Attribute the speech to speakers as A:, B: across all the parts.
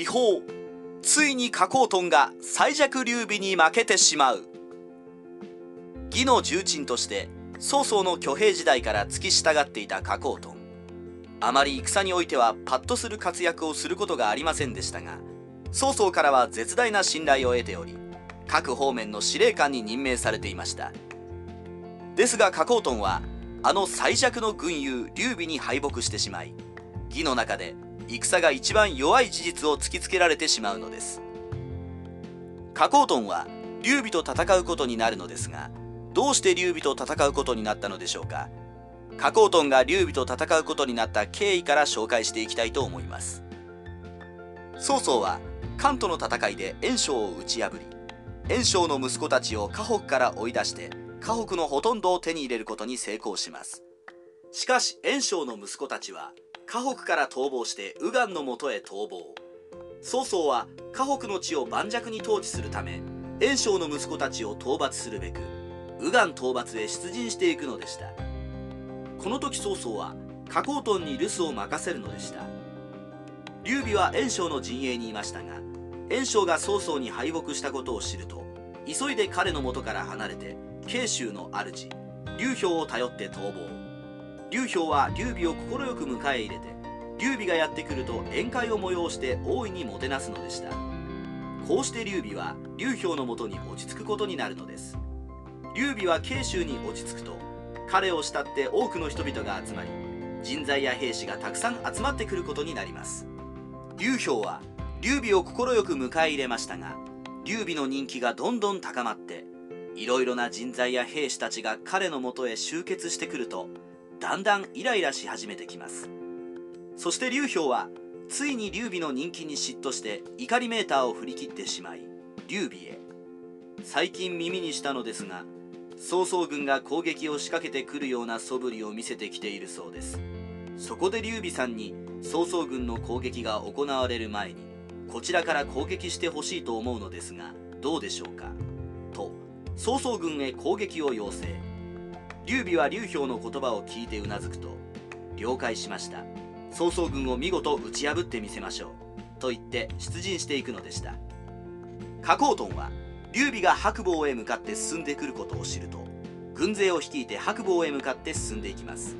A: 秘宝ついに加工トンが最弱劉備に負けてしまう。義の重鎮として曹操の挙兵時代から付き従っていた加工トンあまり戦においてはパッとする活躍をすることがありませんでしたが曹操からは絶大な信頼を得ており各方面の司令官に任命されていました。ですが加工トンはあの最弱の軍友劉備に敗北してしまい義の中で戦が一番弱い事実を突きつけられてしまうのです。加工トンは劉備と戦うことになるのですがどうして劉備と戦うことになったのでしょうか？加工トンが劉備と戦うことになった経緯から紹介していきたいと思います。曹操は関東の戦いで袁紹を打ち破り袁紹の息子たちを河北から追い出して河北のほとんどを手に入れることに成功します。しかし袁紹の息子たちは河北から逃亡して右岸のもとへ逃亡。曹操は河北の地を盤石に統治するため袁紹の息子たちを討伐するべく右岸討伐へ出陣していくのでした。この時曹操は加工トンに留守を任せるのでした。劉備は袁紹の陣営にいましたが袁紹が曹操に敗北したことを知ると急いで彼の元から離れて慶州の主劉氷を頼って逃亡。劉氷は劉備を快く迎え入れて劉備がやってくると宴会を催して大いにもてなすのでした。こうして劉備は劉氷のもとに落ち着くことになるのです。劉備は慶州に落ち着くと彼を慕って多くの人々が集まり人材や兵士がたくさん集まってくることになります。劉氷は劉備を快く迎え入れましたが劉備の人気がどんどん高まっていろいろな人材や兵士たちが彼のもとへ集結してくるとだんだんイライラし始めてきます。そして劉氷はついに劉備の人気に嫉妬して怒りメーターを振り切ってしまい劉備へ。最近耳にしたのですが曹操軍が攻撃を仕掛けてくるような素振りを見せてきているそうです。そこで劉備さんに曹操軍の攻撃が行われる前にこちらから攻撃してほしいと思うのですがどうでしょうか？と曹操軍へ攻撃を要請。劉備は劉氷の言葉を聞いてうなずくと了解しました。曹操軍を見事打ち破ってみせましょう。と言って出陣していくのでした。加工トンは劉備が白坊へ向かって進んでくることを知ると軍勢を率いて白坊へ向かって進んでいきます。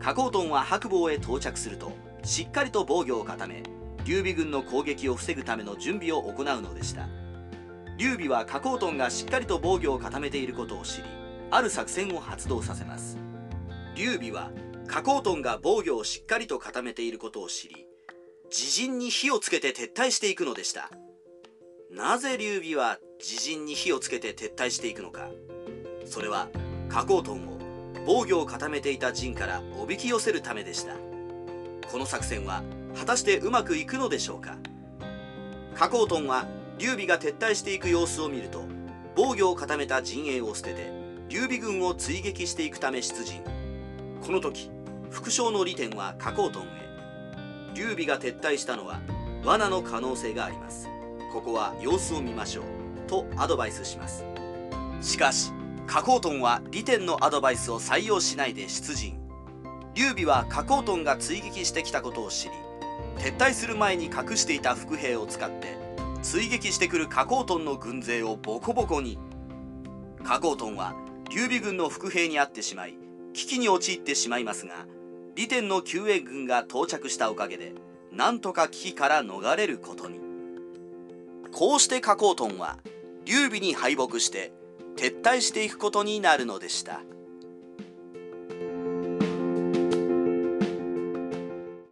A: 加工トンは白坊へ到着するとしっかりと防御を固め劉備軍の攻撃を防ぐための準備を行うのでした。劉備は加工トンがしっかりと防御を固めていることを知りある作戦を発動させます。劉備は加工トンが防御をしっかりと固めていることを知り自陣に火をつけて撤退していくのでした。なぜ劉備は自陣に火をつけて撤退していくのか。それは加工トンを防御を固めていた陣からおびき寄せるためでした。この作戦は果たしてうまくいくのでしょうか。加工トンは劉備が撤退していく様子を見ると防御を固めた陣営を捨てて劉備軍を追撃していくため出陣。この時副将の利点は加工トンへ。劉備が撤退したのは罠の可能性があります。ここは様子を見ましょう。とアドバイスします。しかし加工トンは利点のアドバイスを採用しないで出陣。劉備は加工トンが追撃してきたことを知り撤退する前に隠していた伏兵を使って追撃してくる加工トンの軍勢をボコボコに。加工トンは劉備軍の伏兵にあってしまい危機に陥ってしまいますが利天の救援軍が到着したおかげでなんとか危機から逃れることにこうして加工トンは劉備に敗北して撤退していくことになるのでした。